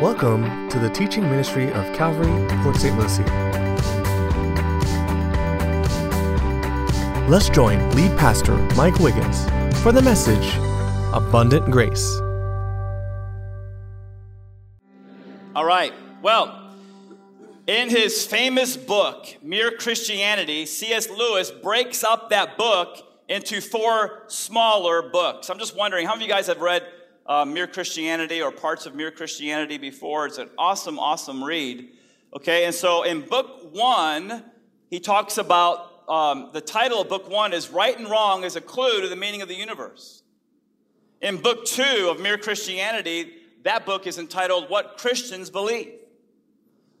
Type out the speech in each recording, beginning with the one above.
Welcome to the teaching ministry of Calvary, Port St. Lucie. Let's join lead pastor Mike Wiggins for the message Abundant Grace. All right. Well, in his famous book, Mere Christianity, C.S. Lewis breaks up that book into four smaller books. I'm just wondering, how many of you guys have read uh, Mere Christianity or parts of Mere Christianity before? It's an awesome, awesome read. Okay, and so in book one, he talks about um, the title of book one is Right and Wrong as a Clue to the Meaning of the Universe. In book two of Mere Christianity, that book is entitled What Christians Believe.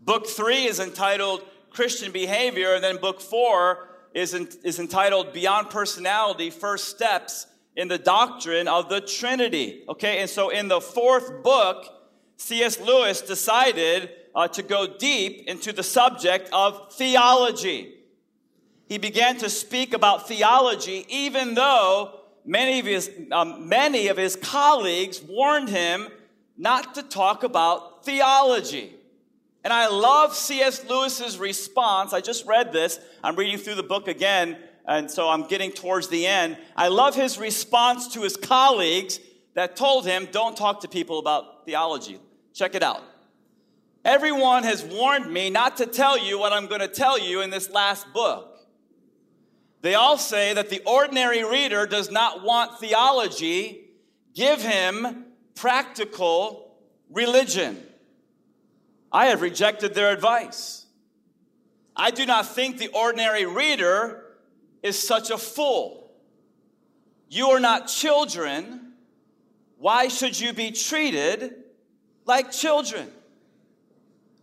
Book three is entitled Christian Behavior, and then book four is, in, is entitled Beyond Personality First Steps in the Doctrine of the Trinity. Okay, and so in the fourth book, C.S. Lewis decided uh, to go deep into the subject of theology. He began to speak about theology, even though many of his, um, many of his colleagues warned him not to talk about theology. And I love C.S. Lewis's response. I just read this. I'm reading through the book again, and so I'm getting towards the end. I love his response to his colleagues that told him, don't talk to people about theology. Check it out. Everyone has warned me not to tell you what I'm going to tell you in this last book. They all say that the ordinary reader does not want theology. Give him practical religion. I have rejected their advice. I do not think the ordinary reader is such a fool. You are not children. Why should you be treated like children?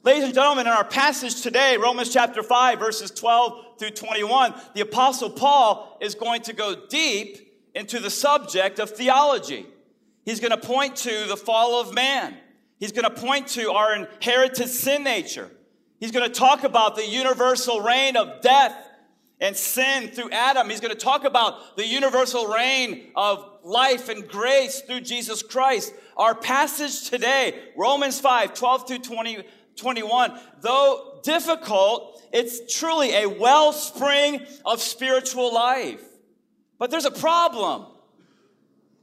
Ladies and gentlemen, in our passage today, Romans chapter 5, verses 12 through 21, the Apostle Paul is going to go deep into the subject of theology. He's going to point to the fall of man. He's going to point to our inherited sin nature. He's going to talk about the universal reign of death and sin through Adam. He's going to talk about the universal reign of life and grace through Jesus Christ. Our passage today, Romans 5, 12 through 20, 21, though difficult, it's truly a wellspring of spiritual life. But there's a problem.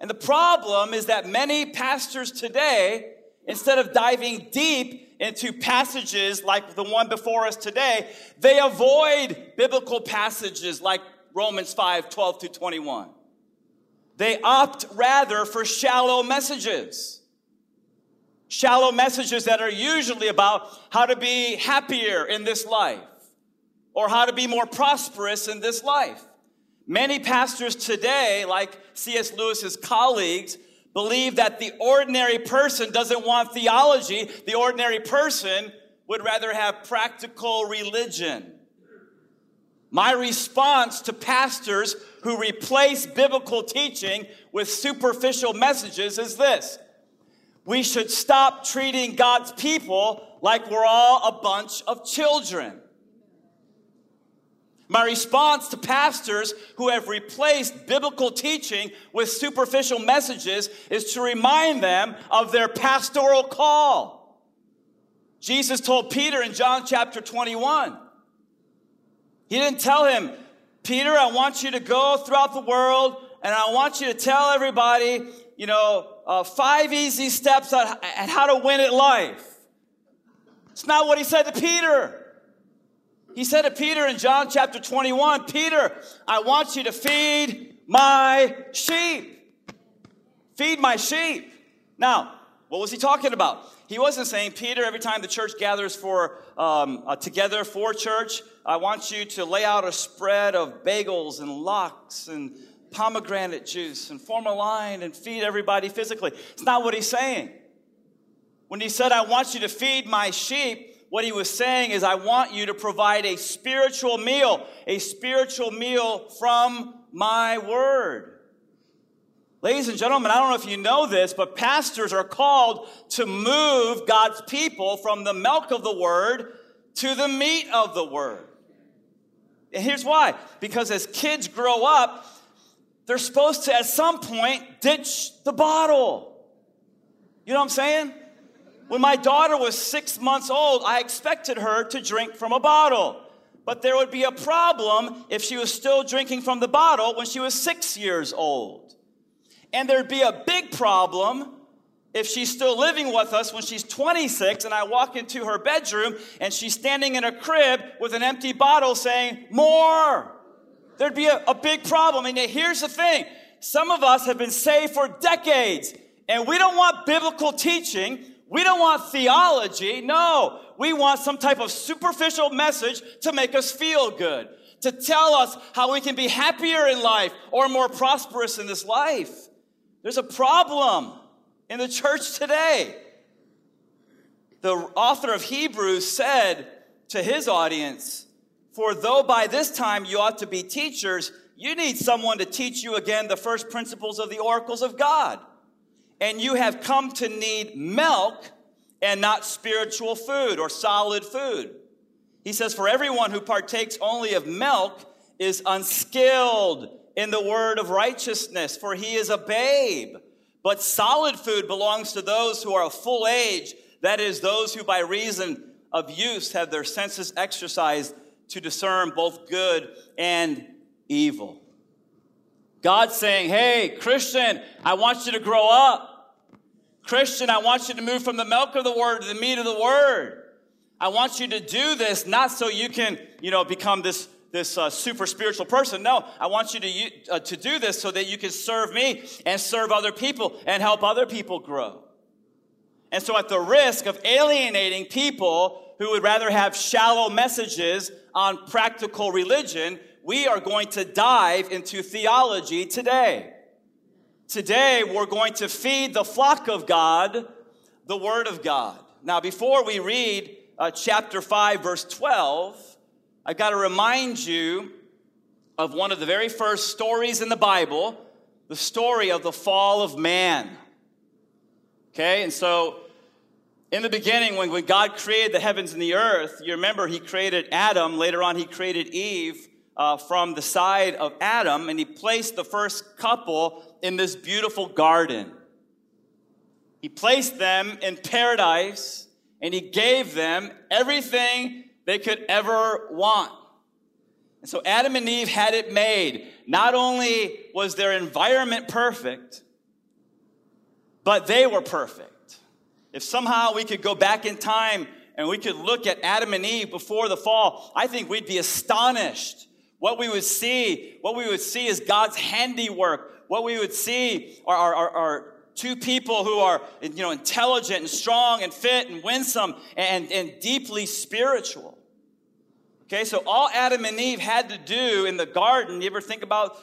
And the problem is that many pastors today Instead of diving deep into passages like the one before us today, they avoid biblical passages like Romans 5 12 to 21. They opt rather for shallow messages. Shallow messages that are usually about how to be happier in this life or how to be more prosperous in this life. Many pastors today, like C.S. Lewis's colleagues, believe that the ordinary person doesn't want theology. The ordinary person would rather have practical religion. My response to pastors who replace biblical teaching with superficial messages is this. We should stop treating God's people like we're all a bunch of children. My response to pastors who have replaced biblical teaching with superficial messages is to remind them of their pastoral call. Jesus told Peter in John chapter 21, He didn't tell him, Peter, I want you to go throughout the world and I want you to tell everybody, you know, uh, five easy steps on, how to win at life. It's not what he said to Peter. He said to Peter in John chapter 21, Peter, I want you to feed my sheep. Feed my sheep. Now, what was he talking about? He wasn't saying, Peter, every time the church gathers for um, uh, together for church, I want you to lay out a spread of bagels and lox and pomegranate juice and form a line and feed everybody physically. It's not what he's saying. When he said, I want you to feed my sheep, what he was saying is, I want you to provide a spiritual meal, a spiritual meal from my word. Ladies and gentlemen, I don't know if you know this, but pastors are called to move God's people from the milk of the word to the meat of the word. And here's why because as kids grow up, they're supposed to, at some point, ditch the bottle. You know what I'm saying? When my daughter was six months old, I expected her to drink from a bottle. But there would be a problem if she was still drinking from the bottle when she was six years old. And there'd be a big problem if she's still living with us when she's 26 and I walk into her bedroom and she's standing in a crib with an empty bottle saying, More! There'd be a, a big problem. And here's the thing some of us have been saved for decades and we don't want biblical teaching. We don't want theology. No, we want some type of superficial message to make us feel good, to tell us how we can be happier in life or more prosperous in this life. There's a problem in the church today. The author of Hebrews said to his audience, For though by this time you ought to be teachers, you need someone to teach you again the first principles of the oracles of God. And you have come to need milk and not spiritual food or solid food. He says, For everyone who partakes only of milk is unskilled in the word of righteousness, for he is a babe. But solid food belongs to those who are of full age, that is, those who by reason of use have their senses exercised to discern both good and evil. God's saying, Hey, Christian, I want you to grow up. Christian, I want you to move from the milk of the word to the meat of the word. I want you to do this not so you can, you know, become this this uh, super spiritual person. No, I want you to, uh, to do this so that you can serve me and serve other people and help other people grow. And so, at the risk of alienating people who would rather have shallow messages on practical religion, we are going to dive into theology today. Today, we're going to feed the flock of God the Word of God. Now, before we read uh, chapter 5, verse 12, I've got to remind you of one of the very first stories in the Bible, the story of the fall of man. Okay, and so in the beginning, when, when God created the heavens and the earth, you remember He created Adam. Later on, He created Eve uh, from the side of Adam, and He placed the first couple in this beautiful garden. He placed them in paradise, and He gave them everything they could ever want. And so Adam and Eve had it made. Not only was their environment perfect, but they were perfect. If somehow we could go back in time and we could look at Adam and Eve before the fall, I think we'd be astonished. What we would see, what we would see is God's handiwork. What we would see are, are, are, are two people who are you know, intelligent and strong and fit and winsome and, and deeply spiritual. Okay, so all Adam and Eve had to do in the garden, you ever think about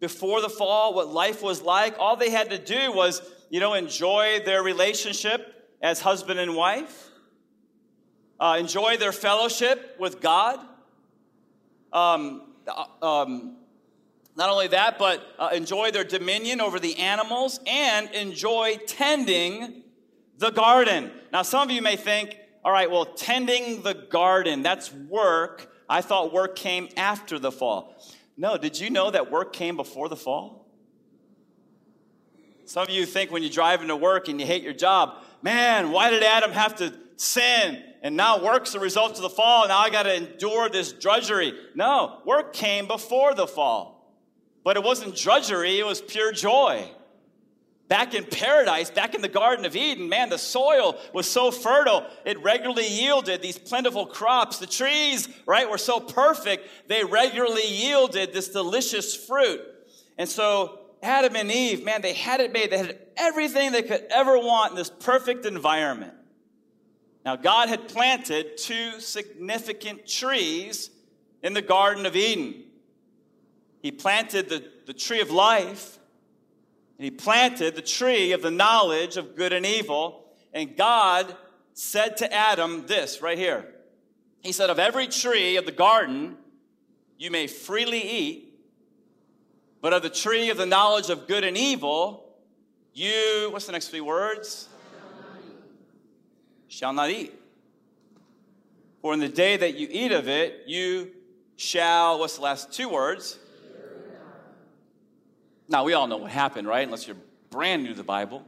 before the fall what life was like? All they had to do was, you know, enjoy their relationship as husband and wife, uh, enjoy their fellowship with God. Um, um, not only that, but uh, enjoy their dominion over the animals and enjoy tending the garden. Now, some of you may think, all right, well, tending the garden, that's work. I thought work came after the fall. No, did you know that work came before the fall? Some of you think when you drive into work and you hate your job, man, why did Adam have to sin? And now work's the result of the fall. Now I got to endure this drudgery. No, work came before the fall. But it wasn't drudgery, it was pure joy. Back in paradise, back in the Garden of Eden, man, the soil was so fertile, it regularly yielded these plentiful crops. The trees, right, were so perfect, they regularly yielded this delicious fruit. And so, Adam and Eve, man, they had it made. They had everything they could ever want in this perfect environment. Now, God had planted two significant trees in the Garden of Eden. He planted the, the tree of life, and he planted the tree of the knowledge of good and evil. And God said to Adam this right here He said, Of every tree of the garden you may freely eat, but of the tree of the knowledge of good and evil, you, what's the next three words? Shall not eat. For in the day that you eat of it, you shall, what's the last two words? Now, we all know what happened, right? Unless you're brand new to the Bible.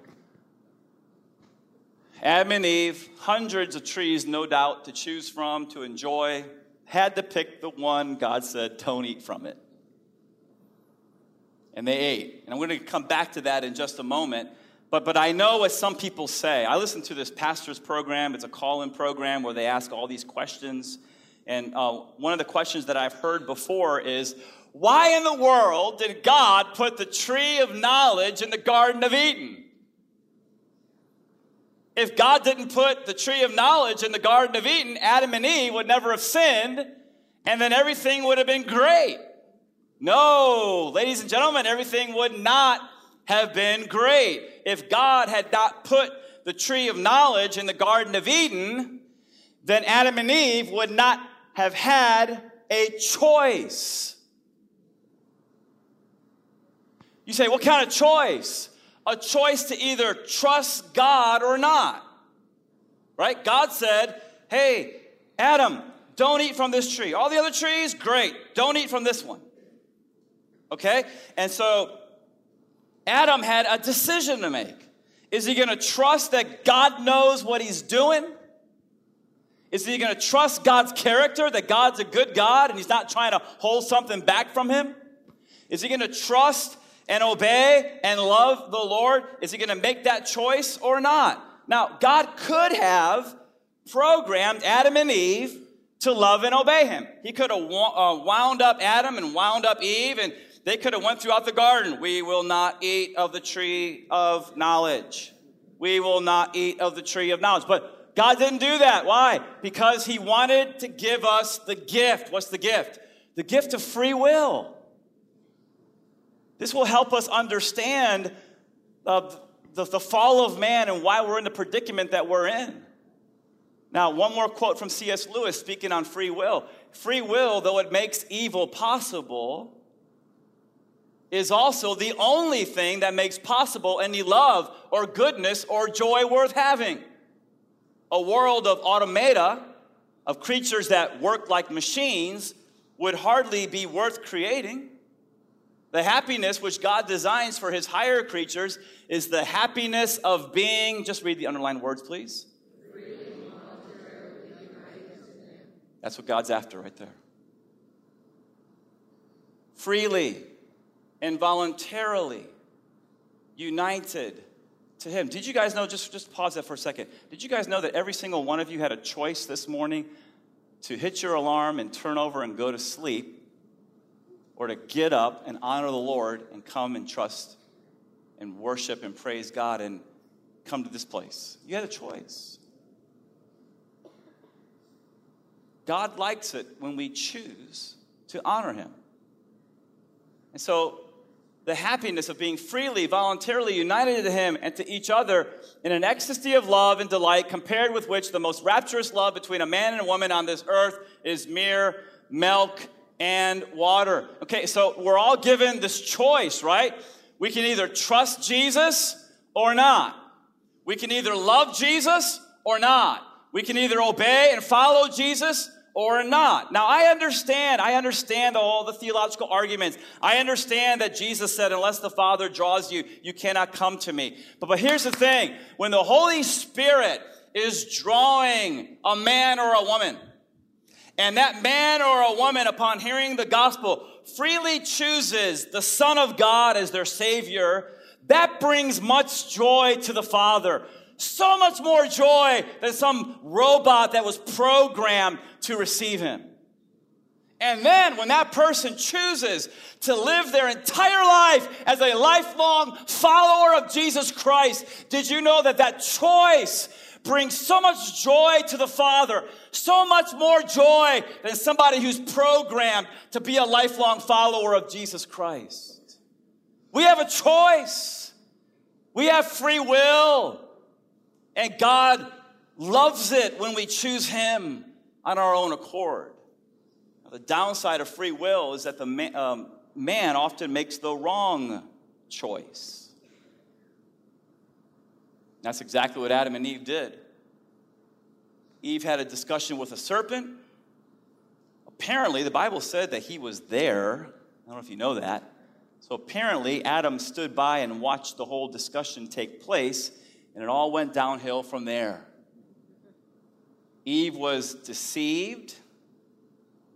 Adam and Eve, hundreds of trees, no doubt, to choose from, to enjoy, had to pick the one God said, don't eat from it. And they ate. And I'm going to come back to that in just a moment. But, but I know as some people say. I listen to this pastor's program, it's a call in program where they ask all these questions. And uh, one of the questions that I've heard before is why in the world did God put the tree of knowledge in the Garden of Eden? If God didn't put the tree of knowledge in the Garden of Eden, Adam and Eve would never have sinned, and then everything would have been great. No, ladies and gentlemen, everything would not have been great. If God had not put the tree of knowledge in the Garden of Eden, then Adam and Eve would not have had a choice. You say, what kind of choice? A choice to either trust God or not. Right? God said, hey, Adam, don't eat from this tree. All the other trees, great. Don't eat from this one. Okay? And so Adam had a decision to make. Is he going to trust that God knows what he's doing? Is he going to trust God's character, that God's a good God and he's not trying to hold something back from him? Is he going to trust and obey and love the Lord? Is he going to make that choice or not? Now, God could have programmed Adam and Eve to love and obey him. He could have uh, wound up Adam and wound up Eve and they could have went throughout the garden. We will not eat of the tree of knowledge. We will not eat of the tree of knowledge. But God didn't do that. Why? Because he wanted to give us the gift. What's the gift? The gift of free will. This will help us understand uh, the, the fall of man and why we're in the predicament that we're in. Now, one more quote from C.S. Lewis speaking on free will. Free will, though it makes evil possible, is also the only thing that makes possible any love or goodness or joy worth having. A world of automata, of creatures that work like machines, would hardly be worth creating. The happiness which God designs for his higher creatures is the happiness of being, just read the underlined words, please. That's what God's after right there. Freely and voluntarily united to him. Did you guys know, just, just pause that for a second. Did you guys know that every single one of you had a choice this morning to hit your alarm and turn over and go to sleep? or to get up and honor the Lord and come and trust and worship and praise God and come to this place. You had a choice. God likes it when we choose to honor Him. And so, the happiness of being freely, voluntarily united to Him and to each other in an ecstasy of love and delight, compared with which the most rapturous love between a man and a woman on this earth is mere milk and water. Okay, so we're all given this choice, right? We can either trust Jesus or not. We can either love Jesus or not. We can either obey and follow Jesus or not. Now, I understand, I understand all the theological arguments. I understand that Jesus said, unless the Father draws you, you cannot come to me. But, but here's the thing when the Holy Spirit is drawing a man or a woman, and that man or a woman, upon hearing the gospel, freely chooses the Son of God as their Savior, that brings much joy to the Father. So much more joy than some robot that was programmed to receive Him. And then when that person chooses to live their entire life as a lifelong follower of Jesus Christ, did you know that that choice brings so much joy to the Father, so much more joy than somebody who's programmed to be a lifelong follower of Jesus Christ. We have a choice. We have free will. And God loves it when we choose Him on our own accord. Now, the downside of free will is that the man, um, man often makes the wrong choice. That's exactly what Adam and Eve did. Eve had a discussion with a serpent. Apparently, the Bible said that he was there. I don't know if you know that. So apparently, Adam stood by and watched the whole discussion take place. And it all went downhill from there. Eve was deceived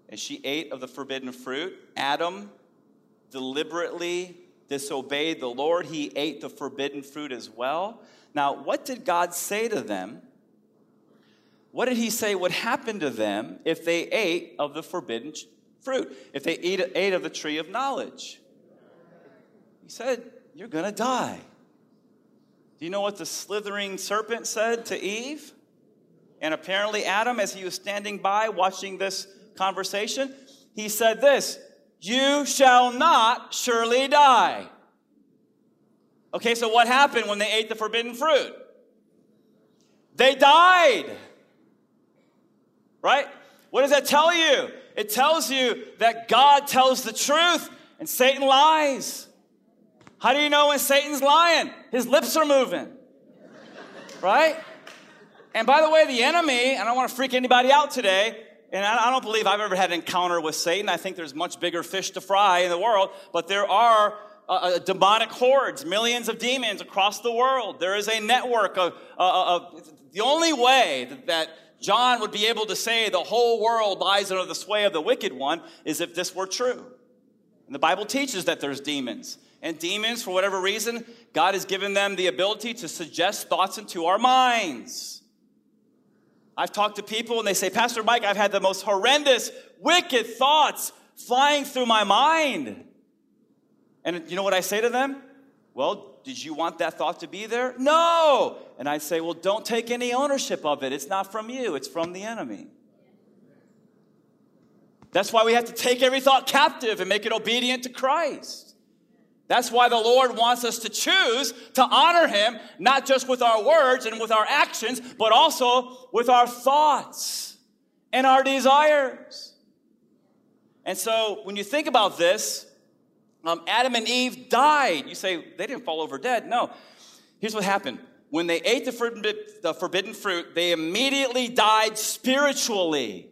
as she ate of the forbidden fruit. Adam deliberately disobeyed the Lord. He ate the forbidden fruit as well. Now, what did God say to them? What did He say would happen to them if they ate of the forbidden fruit, if they ate, ate of the tree of knowledge? He said, You're going to die. Do you know what the slithering serpent said to Eve? And apparently, Adam, as he was standing by watching this conversation, he said this You shall not surely die. Okay, so what happened when they ate the forbidden fruit? They died. Right? What does that tell you? It tells you that God tells the truth and Satan lies. How do you know when Satan's lying? His lips are moving. Right? And by the way, the enemy, and I don't want to freak anybody out today, and I don't believe I've ever had an encounter with Satan. I think there's much bigger fish to fry in the world, but there are uh, uh demonic hordes, millions of demons across the world. There is a network of, uh, of the only way that, that John would be able to say the whole world lies under the sway of the wicked one is if this were true. And the Bible teaches that there's demons. And demons, for whatever reason, God has given them the ability to suggest thoughts into our minds. I've talked to people and they say, Pastor Mike, I've had the most horrendous, wicked thoughts flying through my mind. And you know what I say to them? Well, did you want that thought to be there? No. And I say, well, don't take any ownership of it. It's not from you, it's from the enemy. That's why we have to take every thought captive and make it obedient to Christ. That's why the Lord wants us to choose to honor Him, not just with our words and with our actions, but also with our thoughts and our desires. And so when you think about this, um, Adam and Eve died. You say, they didn't fall over dead. No. Here's what happened. When they ate the forbidden, the forbidden fruit, they immediately died spiritually.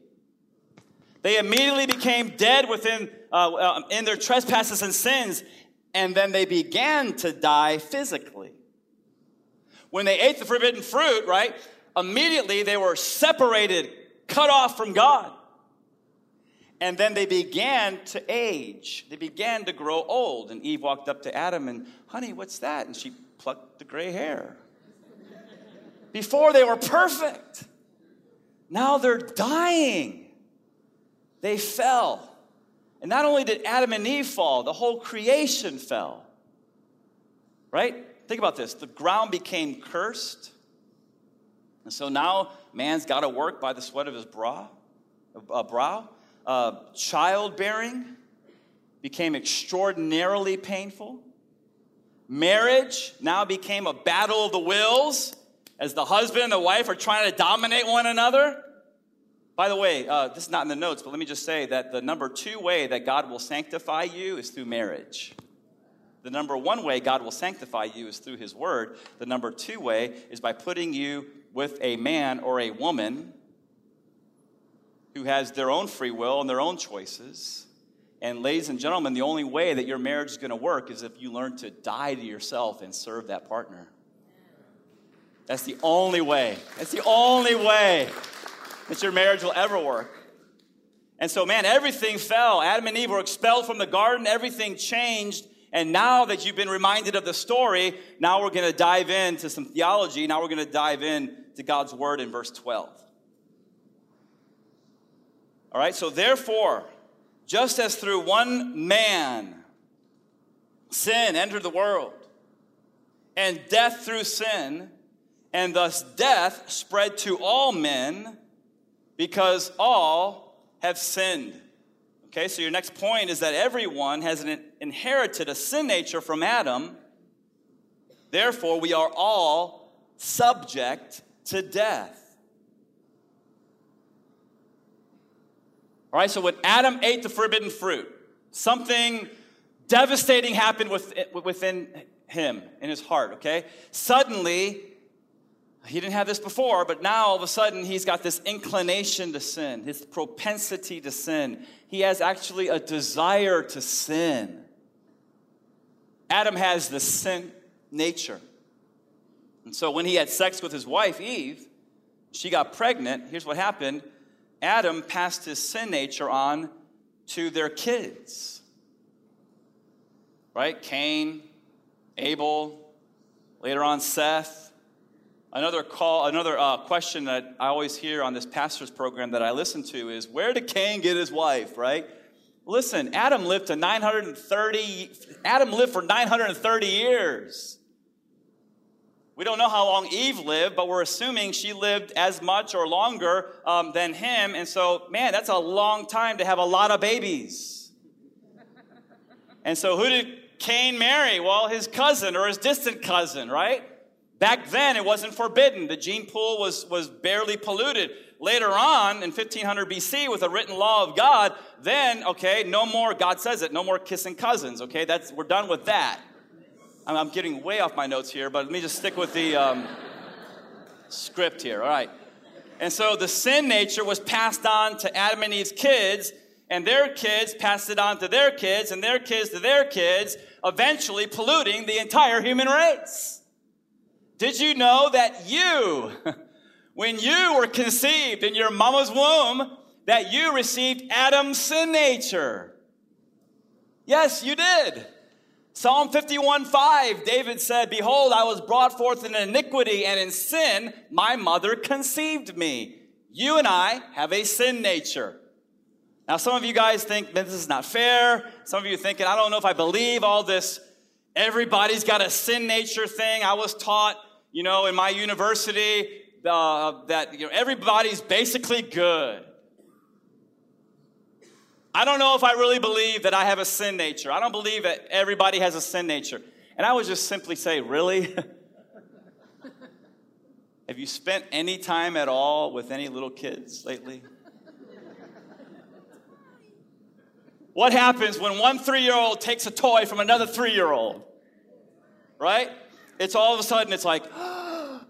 They immediately became dead within uh, uh, in their trespasses and sins, and then they began to die physically. When they ate the forbidden fruit, right, immediately they were separated, cut off from God. And then they began to age. They began to grow old. And Eve walked up to Adam and, honey, what's that? And she plucked the gray hair. Before they were perfect. Now they're dying. They fell. And not only did Adam and Eve fall, the whole creation fell. Right? Think about this the ground became cursed. And so now man's got to work by the sweat of his brow. Uh, brow. Uh, childbearing became extraordinarily painful. Marriage now became a battle of the wills as the husband and the wife are trying to dominate one another. By the way, uh, this is not in the notes, but let me just say that the number two way that God will sanctify you is through marriage. The number one way God will sanctify you is through His Word. The number two way is by putting you with a man or a woman who has their own free will and their own choices. And, ladies and gentlemen, the only way that your marriage is going to work is if you learn to die to yourself and serve that partner. That's the only way. That's the only way that your marriage will ever work. And so, man, everything fell. Adam and Eve were expelled from the garden, everything changed. And now that you've been reminded of the story, now we're going to dive into some theology. Now we're going to dive in to God's word in verse 12. All right, so therefore, just as through one man sin entered the world, and death through sin, and thus death spread to all men because all have sinned. Okay, so your next point is that everyone has inherited a sin nature from Adam. Therefore, we are all subject to death. All right, so when Adam ate the forbidden fruit, something devastating happened within him, in his heart, okay? Suddenly, he didn't have this before, but now all of a sudden he's got this inclination to sin, his propensity to sin. He has actually a desire to sin. Adam has the sin nature. And so when he had sex with his wife, Eve, she got pregnant. Here's what happened Adam passed his sin nature on to their kids. Right? Cain, Abel, later on Seth. Another call, another uh, question that I always hear on this pastor's program that I listen to is, where did Cain get his wife? Right? Listen, Adam lived to 930. Adam lived for 930 years. We don't know how long Eve lived, but we're assuming she lived as much or longer um, than him. And so, man, that's a long time to have a lot of babies. And so, who did Cain marry? Well, his cousin or his distant cousin, right? Back then, it wasn't forbidden. The gene pool was, was barely polluted. Later on, in 1500 BC, with a written law of God, then, okay, no more, God says it, no more kissing cousins, okay? That's, we're done with that. I'm getting way off my notes here, but let me just stick with the um, script here. All right. And so the sin nature was passed on to Adam and Eve's kids, and their kids passed it on to their kids, and their kids to their kids, eventually polluting the entire human race. Did you know that you, when you were conceived in your mama's womb, that you received Adam's sin nature? Yes, you did. Psalm 51 5, David said, Behold, I was brought forth in iniquity, and in sin my mother conceived me. You and I have a sin nature. Now, some of you guys think, this is not fair. Some of you thinking, I don't know if I believe all this. Everybody's got a sin nature thing. I was taught, you know, in my university uh, that you know, everybody's basically good. I don't know if I really believe that I have a sin nature. I don't believe that everybody has a sin nature. And I would just simply say, really? have you spent any time at all with any little kids lately? What happens when one three year old takes a toy from another three year old? Right? It's all of a sudden, it's like, mine,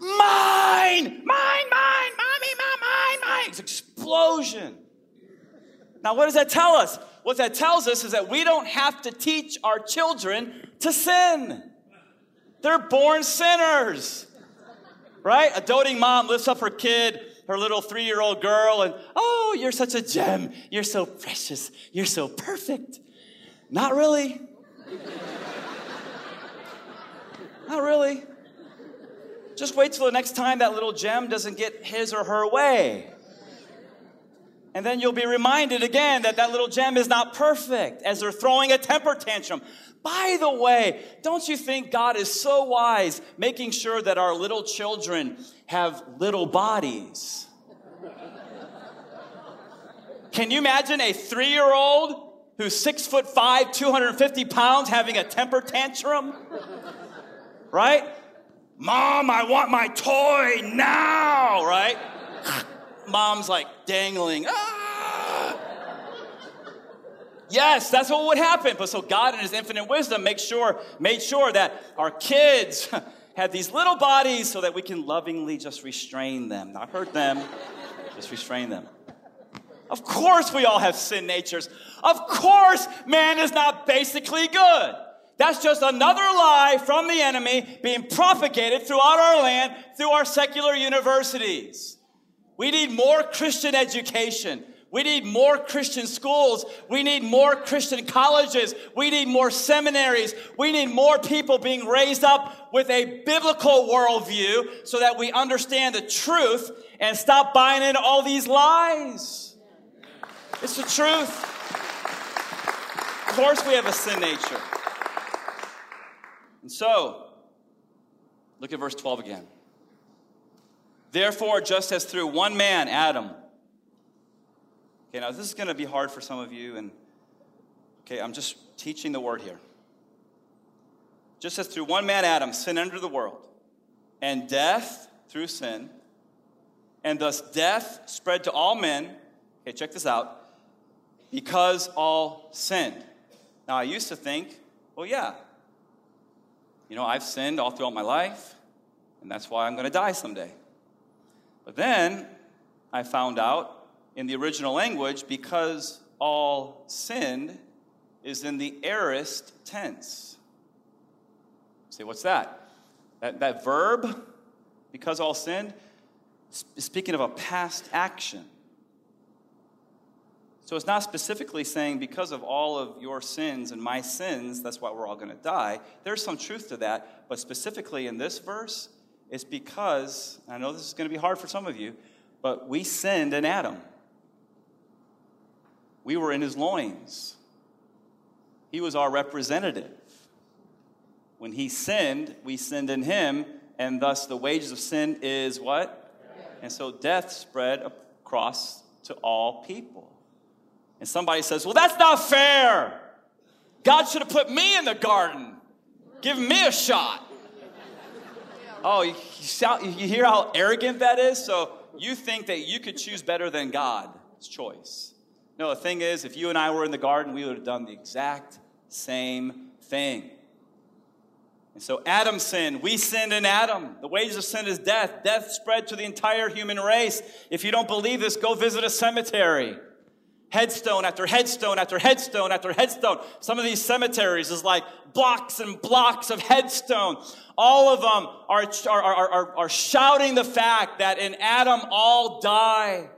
mine, mine, mommy, mine, mine. It's explosion. Now, what does that tell us? What that tells us is that we don't have to teach our children to sin. They're born sinners, right? A doting mom lifts up her kid, her little three year old girl, and oh, you're such a gem. You're so precious. You're so perfect. Not really. Not really. Just wait till the next time that little gem doesn't get his or her way. And then you'll be reminded again that that little gem is not perfect as they're throwing a temper tantrum. By the way, don't you think God is so wise making sure that our little children have little bodies? Can you imagine a three year old who's six foot five, 250 pounds, having a temper tantrum? Right? Mom, I want my toy now, right? mom's like dangling. Ah! Yes, that's what would happen. But so God in his infinite wisdom make sure, made sure that our kids had these little bodies so that we can lovingly just restrain them. Not hurt them, just restrain them. Of course we all have sin natures. Of course man is not basically good. That's just another lie from the enemy being propagated throughout our land through our secular universities. We need more Christian education. We need more Christian schools. We need more Christian colleges. We need more seminaries. We need more people being raised up with a biblical worldview so that we understand the truth and stop buying into all these lies. It's the truth. Of course, we have a sin nature. And so, look at verse 12 again. Therefore, just as through one man, Adam. Okay, now this is going to be hard for some of you, and okay, I'm just teaching the word here. Just as through one man, Adam, sin entered the world, and death through sin, and thus death spread to all men. Okay, check this out. Because all sinned. Now, I used to think, well, yeah, you know, I've sinned all throughout my life, and that's why I'm going to die someday. But then I found out in the original language, because all sinned is in the aorist tense. Say, what's that? That, that verb, because all sinned, speaking of a past action. So it's not specifically saying because of all of your sins and my sins, that's why we're all going to die. There's some truth to that, but specifically in this verse, it's because, I know this is going to be hard for some of you, but we sinned in Adam. We were in his loins. He was our representative. When he sinned, we sinned in him, and thus the wages of sin is what? And so death spread across to all people. And somebody says, Well, that's not fair. God should have put me in the garden, Give me a shot. Oh, you, shout, you hear how arrogant that is? So you think that you could choose better than God's choice. No, the thing is, if you and I were in the garden, we would have done the exact same thing. And so Adam sinned. We sinned in Adam. The wages of sin is death. Death spread to the entire human race. If you don't believe this, go visit a cemetery headstone after headstone after headstone after headstone. Some of these cemeteries is like blocks and blocks of headstone. All of them are, are, are, are, are shouting the fact that in Adam all die.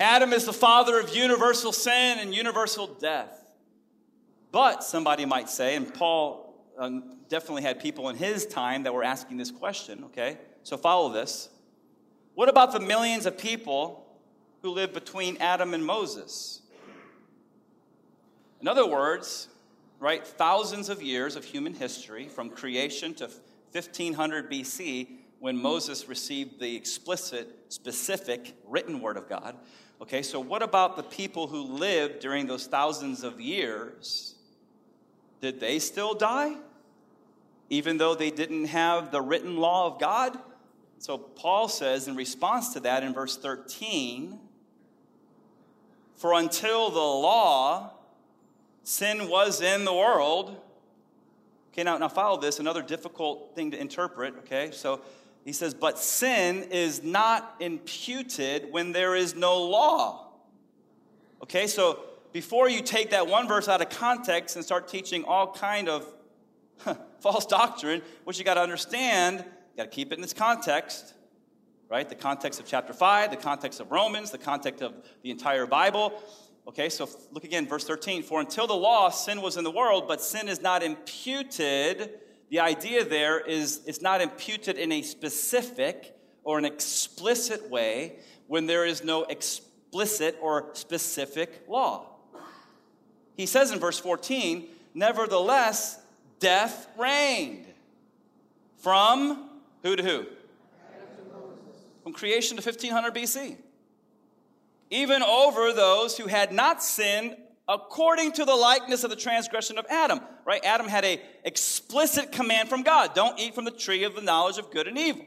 Adam is the father of universal sin and universal death. But somebody might say, and Paul um, definitely had people in his time that were asking this question, okay? So follow this. What about the millions of people who lived between Adam and Moses. In other words, right, thousands of years of human history from creation to 1500 BC when Moses received the explicit, specific written word of God. Okay, so what about the people who lived during those thousands of years? Did they still die? Even though they didn't have the written law of God? So Paul says in response to that in verse 13, for until the law, sin was in the world. Okay, now, now follow this, another difficult thing to interpret, okay? So he says, but sin is not imputed when there is no law. Okay, so before you take that one verse out of context and start teaching all kind of huh, false doctrine, what you got to understand, you got to keep it in its context right? The context of chapter 5, the context of Romans, the context of the entire Bible. Okay, so look again, verse 13. For until the law, sin was in the world, but sin is not imputed. The idea there is it's not imputed in a specific or an explicit way when there is no explicit or specific law. He says in verse 14, Nevertheless, death reigned. From who to who? From creation to 1500 BC. Even over those who had not sinned according to the likeness of the transgression of Adam, right? Adam had a explicit command from God, don't eat from the tree of the knowledge of good and evil.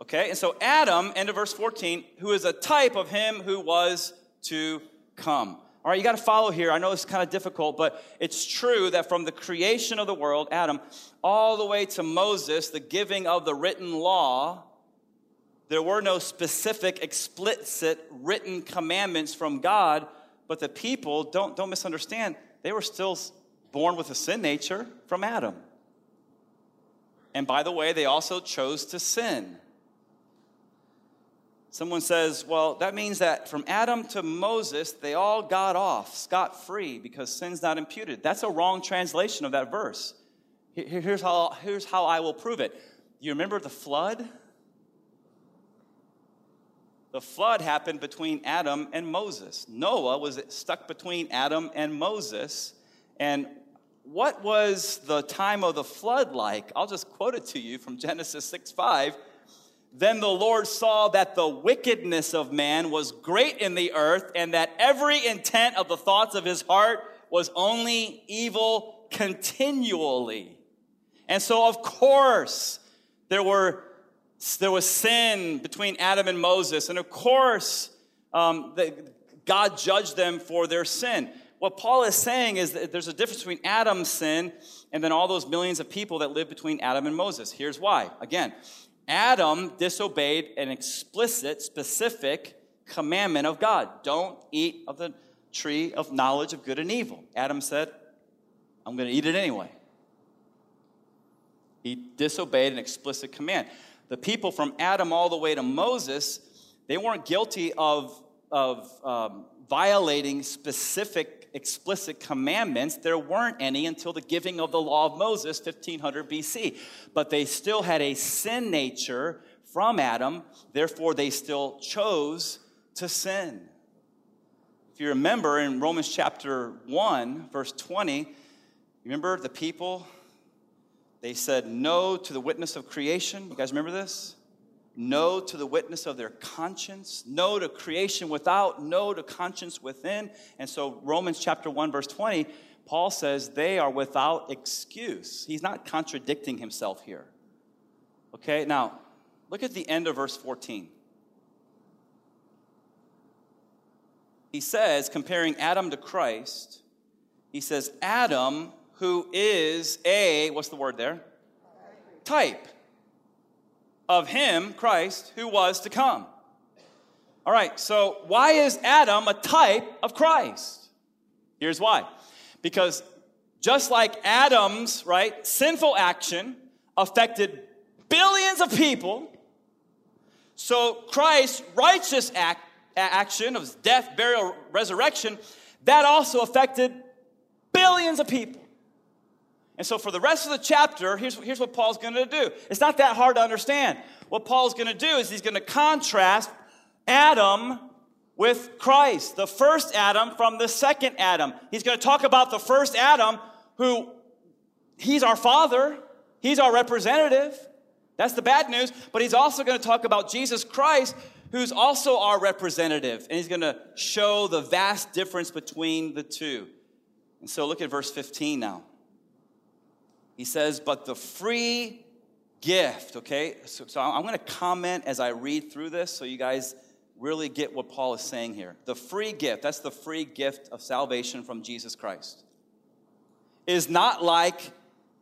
Okay, and so Adam, end of verse 14, who is a type of him who was to come. All right, you got to follow here. I know it's kind of difficult, but it's true that from the creation of the world, Adam, all the way to Moses, the giving of the written law, there were no specific, explicit written commandments from God, but the people, don't, don't misunderstand, they were still born with a sin nature from Adam. And by the way, they also chose to sin. Someone says, well, that means that from Adam to Moses, they all got off scot free because sin's not imputed. That's a wrong translation of that verse. Here's how, here's how I will prove it. You remember the flood? The flood happened between Adam and Moses. Noah was stuck between Adam and Moses. And what was the time of the flood like? I'll just quote it to you from Genesis 6 5. Then the Lord saw that the wickedness of man was great in the earth, and that every intent of the thoughts of his heart was only evil continually. And so, of course, there were there was sin between Adam and Moses, and of course, um, the, God judged them for their sin. What Paul is saying is that there's a difference between Adam's sin and then all those millions of people that live between Adam and Moses. Here's why. Again, Adam disobeyed an explicit, specific commandment of God don't eat of the tree of knowledge of good and evil. Adam said, I'm going to eat it anyway. He disobeyed an explicit command. The people from Adam all the way to Moses, they weren't guilty of, of um, violating specific explicit commandments. There weren't any until the giving of the law of Moses, 1500 BC. But they still had a sin nature from Adam, therefore, they still chose to sin. If you remember in Romans chapter 1, verse 20, remember the people? They said no to the witness of creation. You guys remember this? No to the witness of their conscience, no to creation without, no to conscience within. And so, Romans chapter 1, verse 20, Paul says they are without excuse. He's not contradicting himself here. Okay, now look at the end of verse 14. He says, comparing Adam to Christ, he says, Adam, who is a, what's the word there? Type of him, Christ, who was to come. All right, so why is Adam a type of Christ? Here's why. Because just like Adam's, right, sinful action affected billions of people, so Christ's righteous act, action of death, burial, resurrection, that also affected billions of people. And so, for the rest of the chapter, here's, here's what Paul's going to do. It's not that hard to understand. What Paul's going to do is he's going to contrast Adam with Christ, the first Adam from the second Adam. He's going to talk about the first Adam, who he's our father, he's our representative. That's the bad news. But he's also going to talk about Jesus Christ, who's also our representative. And he's going to show the vast difference between the two. And so, look at verse 15 now. He says, But the free gift, okay? So, so I'm going to comment as I read through this so you guys really get what Paul is saying here. The free gift, that's the free gift of salvation from Jesus Christ, is not like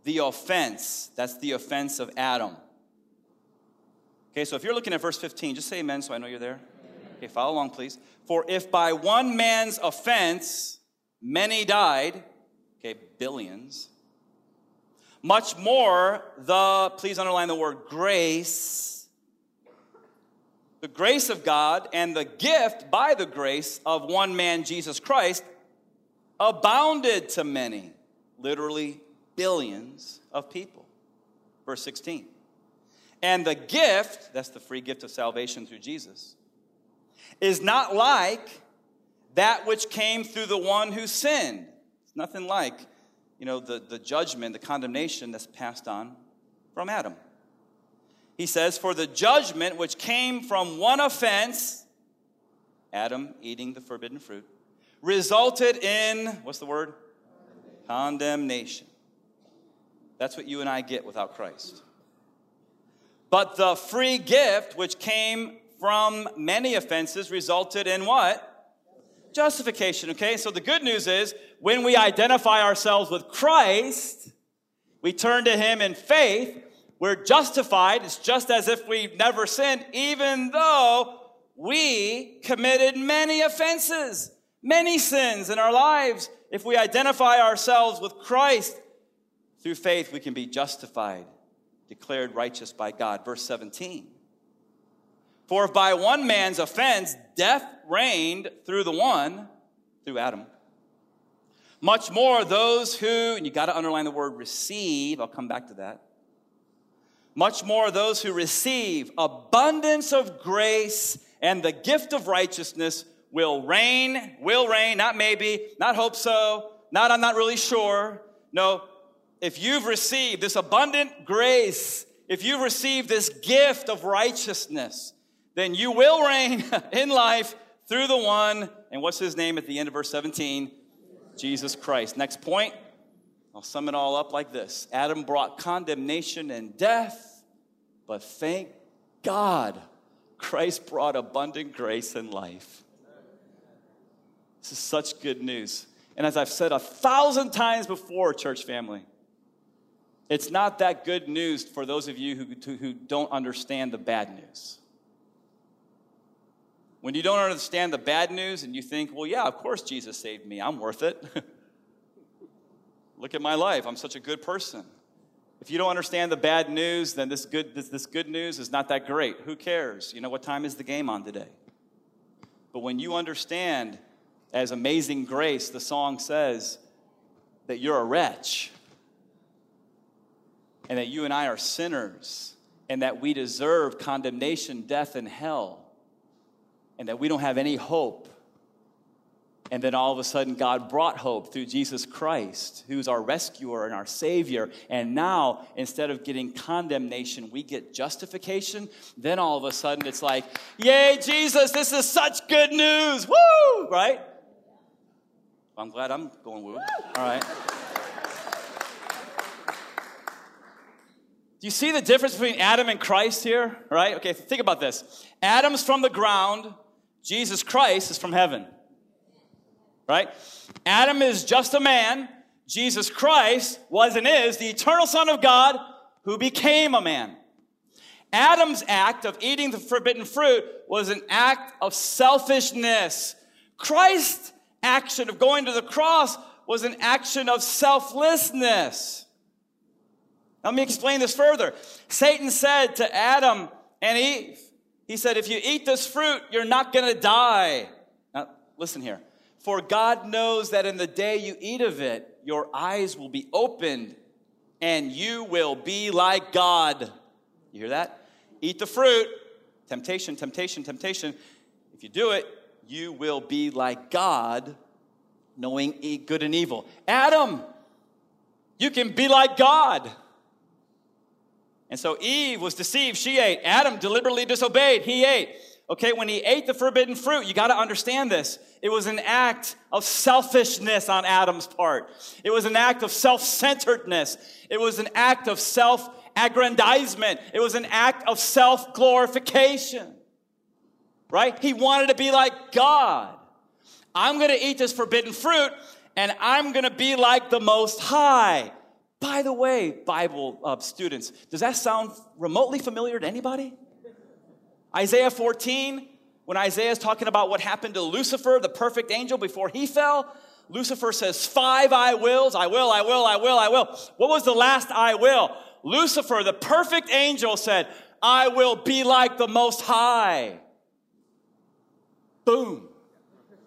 the offense. That's the offense of Adam. Okay, so if you're looking at verse 15, just say amen so I know you're there. Okay, follow along, please. For if by one man's offense many died, okay, billions, much more, the, please underline the word grace, the grace of God and the gift by the grace of one man, Jesus Christ, abounded to many, literally billions of people. Verse 16. And the gift, that's the free gift of salvation through Jesus, is not like that which came through the one who sinned. It's nothing like you know, the, the judgment, the condemnation that's passed on from Adam. He says, For the judgment which came from one offense, Adam eating the forbidden fruit, resulted in, what's the word? Condemnation. That's what you and I get without Christ. But the free gift which came from many offenses resulted in what? Justification, okay? So the good news is when we identify ourselves with Christ, we turn to Him in faith, we're justified. It's just as if we've never sinned, even though we committed many offenses, many sins in our lives. If we identify ourselves with Christ, through faith, we can be justified, declared righteous by God. Verse 17. For if by one man's offense death reigned through the one, through Adam, much more those who, and you got to underline the word receive, I'll come back to that. Much more those who receive abundance of grace and the gift of righteousness will reign, will reign, not maybe, not hope so, not I'm not really sure. No, if you've received this abundant grace, if you've received this gift of righteousness, then you will reign in life through the one, and what's his name at the end of verse 17? Jesus Christ. Next point, I'll sum it all up like this Adam brought condemnation and death, but thank God, Christ brought abundant grace and life. This is such good news. And as I've said a thousand times before, church family, it's not that good news for those of you who, who don't understand the bad news. When you don't understand the bad news and you think, well, yeah, of course Jesus saved me, I'm worth it. Look at my life, I'm such a good person. if you don't understand the bad news, then this good, this, this good news is not that great. Who cares? You know, what time is the game on today? But when you understand, as Amazing Grace, the song says, that you're a wretch, and that you and I are sinners, and that we deserve condemnation, death, and hell, and that we don't have any hope and then all of a sudden, God brought hope through Jesus Christ, who's our rescuer and our Savior. And now, instead of getting condemnation, we get justification. Then all of a sudden, it's like, Yay, Jesus, this is such good news. Woo! Right? I'm glad I'm going woo. All right. Do you see the difference between Adam and Christ here? Right? Okay, think about this. Adam's from the ground, Jesus Christ is from heaven right? Adam is just a man. Jesus Christ was and is the eternal Son of God who became a man. Adam's act of eating the forbidden fruit was an act of selfishness. Christ's action of going to the cross was an action of selflessness. Let me explain this further. Satan said to Adam and Eve, he said, if you eat this fruit, you're not going to die. Now, listen here. For God knows that in the day you eat of it, your eyes will be opened and you will be like God. You hear that? Eat the fruit. Temptation, temptation, temptation. If you do it, you will be like God, knowing good and evil. Adam, you can be like God. And so Eve was deceived. She ate. Adam deliberately disobeyed. He ate. Okay, when he ate the forbidden fruit, you got to understand this. It was an act of selfishness on Adam's part. It was an act of self centeredness. It was an act of self aggrandizement. It was an act of self glorification. Right? He wanted to be like God. I'm going to eat this forbidden fruit and I'm going to be like the Most High. By the way, Bible uh, students, does that sound remotely familiar to anybody? Isaiah 14, when Isaiah is talking about what happened to Lucifer, the perfect angel, before he fell, Lucifer says, Five I wills, I will, I will, I will, I will. What was the last I will? Lucifer, the perfect angel, said, I will be like the Most High. Boom.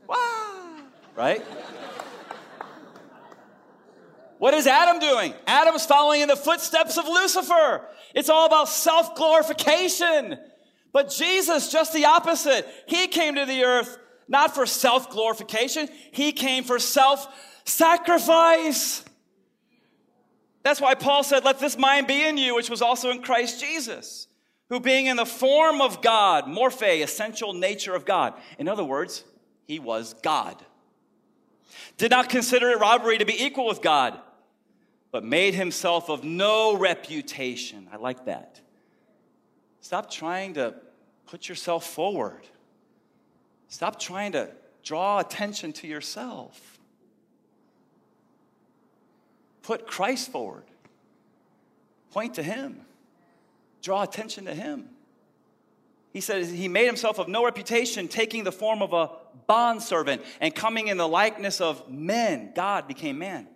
Wow. Right? What is Adam doing? Adam's following in the footsteps of Lucifer. It's all about self glorification. But Jesus, just the opposite. He came to the earth not for self glorification, He came for self sacrifice. That's why Paul said, Let this mind be in you, which was also in Christ Jesus, who being in the form of God, morphe, essential nature of God. In other words, He was God. Did not consider it robbery to be equal with God, but made Himself of no reputation. I like that Stop trying to put yourself forward. Stop trying to draw attention to yourself. Put Christ forward. Point to Him. Draw attention to Him. He says he made himself of no reputation, taking the form of a bondservant and coming in the likeness of men. God became man.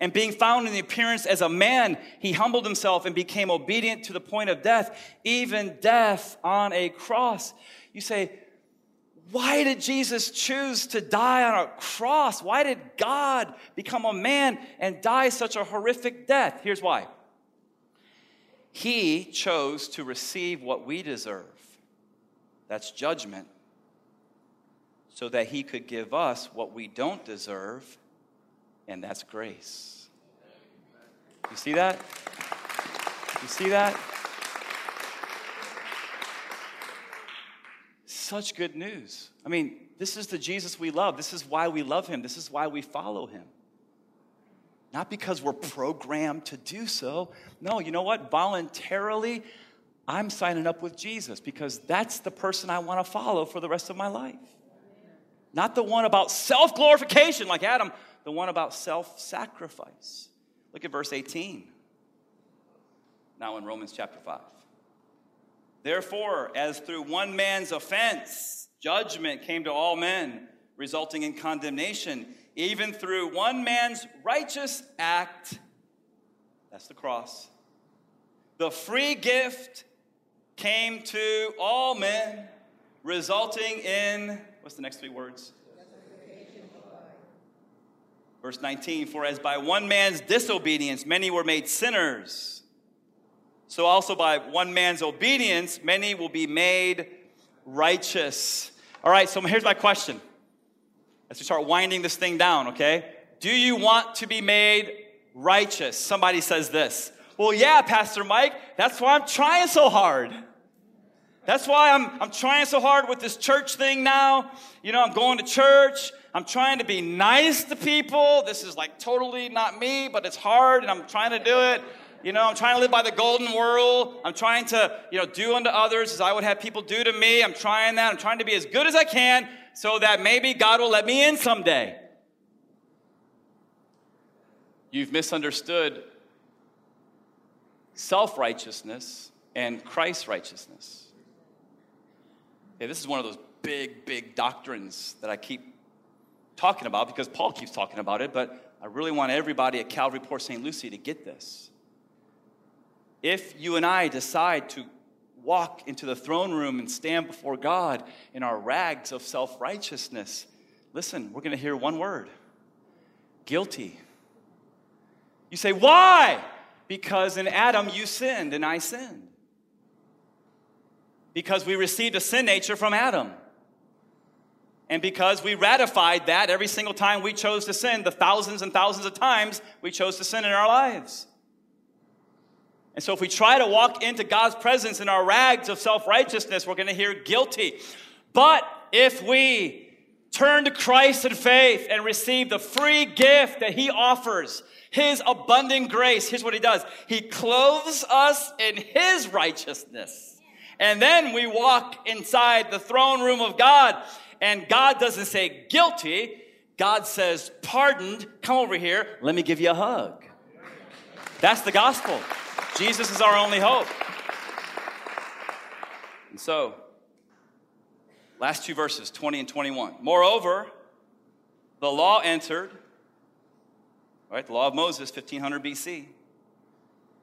And being found in the appearance as a man, he humbled himself and became obedient to the point of death, even death on a cross. You say, why did Jesus choose to die on a cross? Why did God become a man and die such a horrific death? Here's why He chose to receive what we deserve that's judgment so that He could give us what we don't deserve and that's grace. You see that? You see that? Such good news. I mean, this is the Jesus we love. This is why we love him. This is why we follow him. Not because we're programmed to do so. No, you know what? Voluntarily, I'm signing up with Jesus because that's the person I want to follow for the rest of my life. Not the one about self glorification like Adam the one about self sacrifice. Look at verse 18. Now in Romans chapter 5. Therefore, as through one man's offense, judgment came to all men, resulting in condemnation, even through one man's righteous act, that's the cross, the free gift came to all men, resulting in what's the next three words? Verse 19, for as by one man's disobedience many were made sinners, so also by one man's obedience many will be made righteous. All right, so here's my question. As we start winding this thing down, okay? Do you want to be made righteous? Somebody says this. Well, yeah, Pastor Mike, that's why I'm trying so hard. That's why I'm, I'm trying so hard with this church thing now. You know, I'm going to church. I'm trying to be nice to people. This is like totally not me, but it's hard and I'm trying to do it. You know, I'm trying to live by the golden rule. I'm trying to, you know, do unto others as I would have people do to me. I'm trying that. I'm trying to be as good as I can so that maybe God will let me in someday. You've misunderstood self righteousness and Christ's righteousness. Okay, this is one of those big, big doctrines that I keep talking about because Paul keeps talking about it, but I really want everybody at Calvary Port St. Lucie to get this. If you and I decide to walk into the throne room and stand before God in our rags of self righteousness, listen, we're going to hear one word guilty. You say, why? Because in Adam you sinned and I sinned. Because we received a sin nature from Adam. And because we ratified that every single time we chose to sin, the thousands and thousands of times we chose to sin in our lives. And so, if we try to walk into God's presence in our rags of self righteousness, we're going to hear guilty. But if we turn to Christ in faith and receive the free gift that He offers, His abundant grace, here's what He does He clothes us in His righteousness. And then we walk inside the throne room of God, and God doesn't say guilty, God says pardoned. Come over here, let me give you a hug. That's the gospel. Jesus is our only hope. And so, last two verses, 20 and 21. Moreover, the law entered, right, the law of Moses, 1500 BC,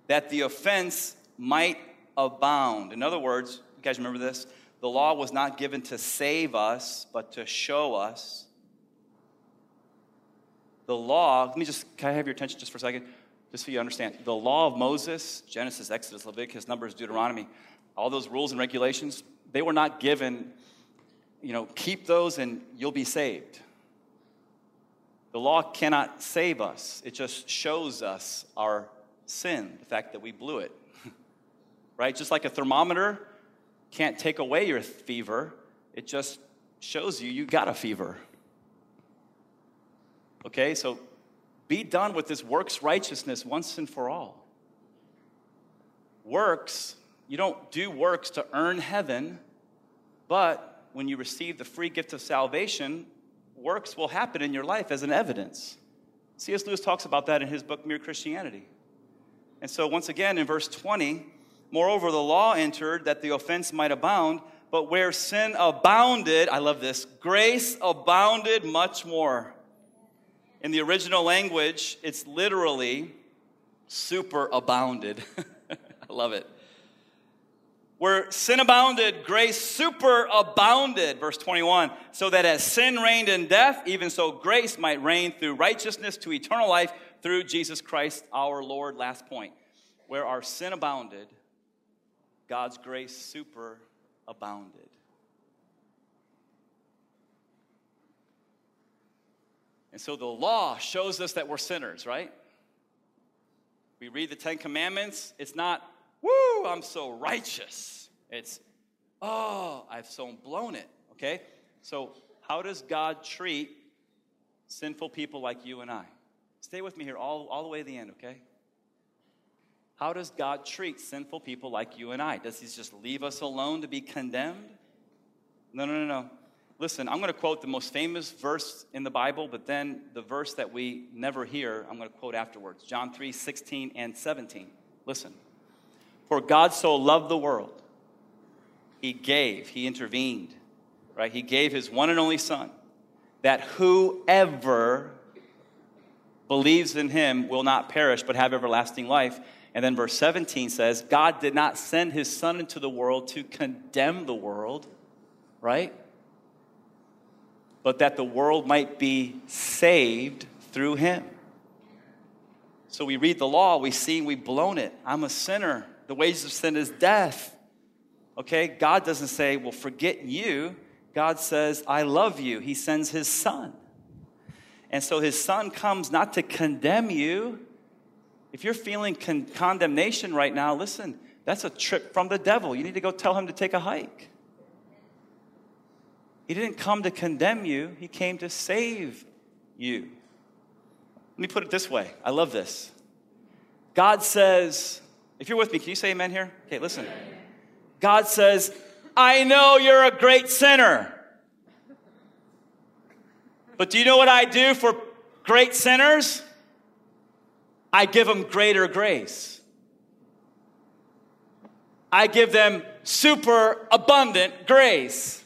that the offense might abound. In other words, you guys remember this? The law was not given to save us, but to show us. The law, let me just, can I have your attention just for a second? just so you understand, the law of Moses, Genesis, Exodus, Leviticus, Numbers, Deuteronomy, all those rules and regulations, they were not given, you know, keep those and you'll be saved. The law cannot save us, it just shows us our sin, the fact that we blew it. Right? Just like a thermometer can't take away your fever, it just shows you you got a fever. Okay, so be done with this works righteousness once and for all. Works, you don't do works to earn heaven, but when you receive the free gift of salvation, works will happen in your life as an evidence. C.S. Lewis talks about that in his book, Mere Christianity. And so, once again, in verse 20, moreover, the law entered that the offense might abound, but where sin abounded, I love this, grace abounded much more in the original language, it's literally super abounded. I love it. Where sin abounded, grace super abounded, verse 21, so that as sin reigned in death, even so grace might reign through righteousness to eternal life through Jesus Christ our Lord. Last point. Where our sin abounded, God's grace super abounded. And so the law shows us that we're sinners, right? We read the Ten Commandments. It's not, woo, I'm so righteous. It's, oh, I've so blown it, okay? So, how does God treat sinful people like you and I? Stay with me here all, all the way to the end, okay? How does God treat sinful people like you and I? Does He just leave us alone to be condemned? No, no, no, no. Listen, I'm going to quote the most famous verse in the Bible, but then the verse that we never hear, I'm going to quote afterwards John 3 16 and 17. Listen. For God so loved the world, he gave, he intervened, right? He gave his one and only Son, that whoever believes in him will not perish but have everlasting life. And then verse 17 says, God did not send his son into the world to condemn the world, right? But that the world might be saved through him. So we read the law, we see we've blown it. I'm a sinner. The wages of sin is death. Okay? God doesn't say, well, forget you. God says, I love you. He sends his son. And so his son comes not to condemn you. If you're feeling con- condemnation right now, listen, that's a trip from the devil. You need to go tell him to take a hike. He didn't come to condemn you, he came to save you. Let me put it this way I love this. God says, if you're with me, can you say amen here? Okay, listen. God says, I know you're a great sinner. But do you know what I do for great sinners? I give them greater grace. I give them super abundant grace.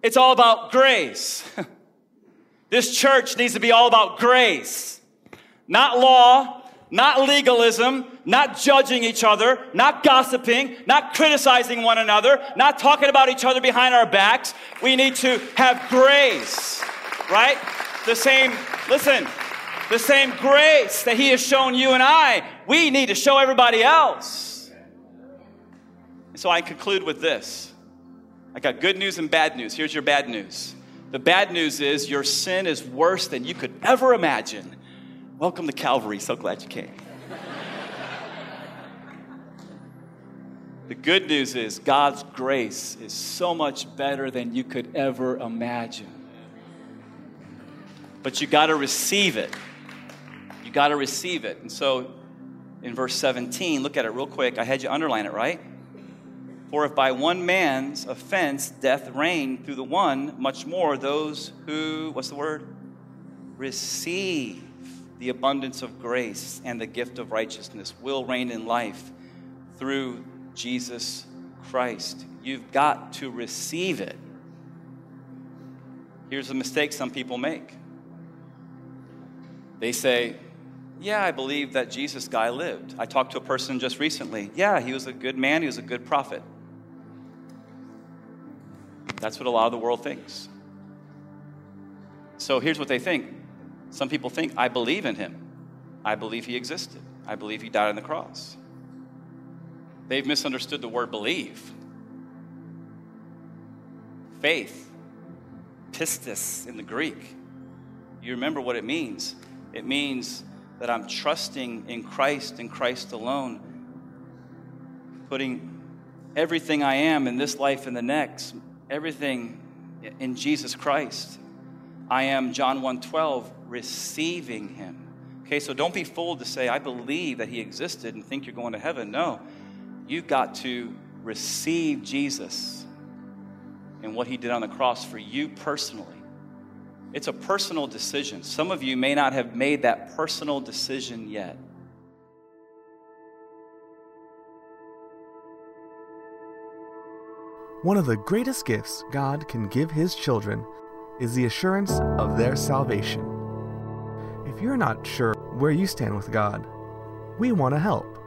It's all about grace. this church needs to be all about grace, not law, not legalism, not judging each other, not gossiping, not criticizing one another, not talking about each other behind our backs. We need to have grace, right? The same, listen, the same grace that He has shown you and I, we need to show everybody else. And so I conclude with this I got good news and bad news. Here's your bad news. The bad news is your sin is worse than you could ever imagine. Welcome to Calvary. So glad you came. the good news is God's grace is so much better than you could ever imagine. But you got to receive it. You got to receive it. And so in verse 17, look at it real quick. I had you underline it, right? For if by one man's offense death reigned through the one, much more those who, what's the word? Receive the abundance of grace and the gift of righteousness will reign in life through Jesus Christ. You've got to receive it. Here's a mistake some people make they say, Yeah, I believe that Jesus guy lived. I talked to a person just recently. Yeah, he was a good man, he was a good prophet. That's what a lot of the world thinks. So here's what they think some people think, I believe in him. I believe he existed. I believe he died on the cross. They've misunderstood the word believe. Faith, pistis in the Greek. You remember what it means. It means that I'm trusting in Christ and Christ alone, putting everything I am in this life and the next, everything in Jesus Christ. I am John 1:12 receiving him. Okay, so don't be fooled to say I believe that he existed and think you're going to heaven. No. You've got to receive Jesus and what he did on the cross for you personally. It's a personal decision. Some of you may not have made that personal decision yet. One of the greatest gifts God can give His children is the assurance of their salvation. If you're not sure where you stand with God, we want to help.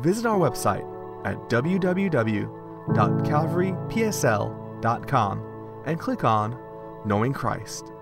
Visit our website at www.calvarypsl.com and click on Knowing Christ.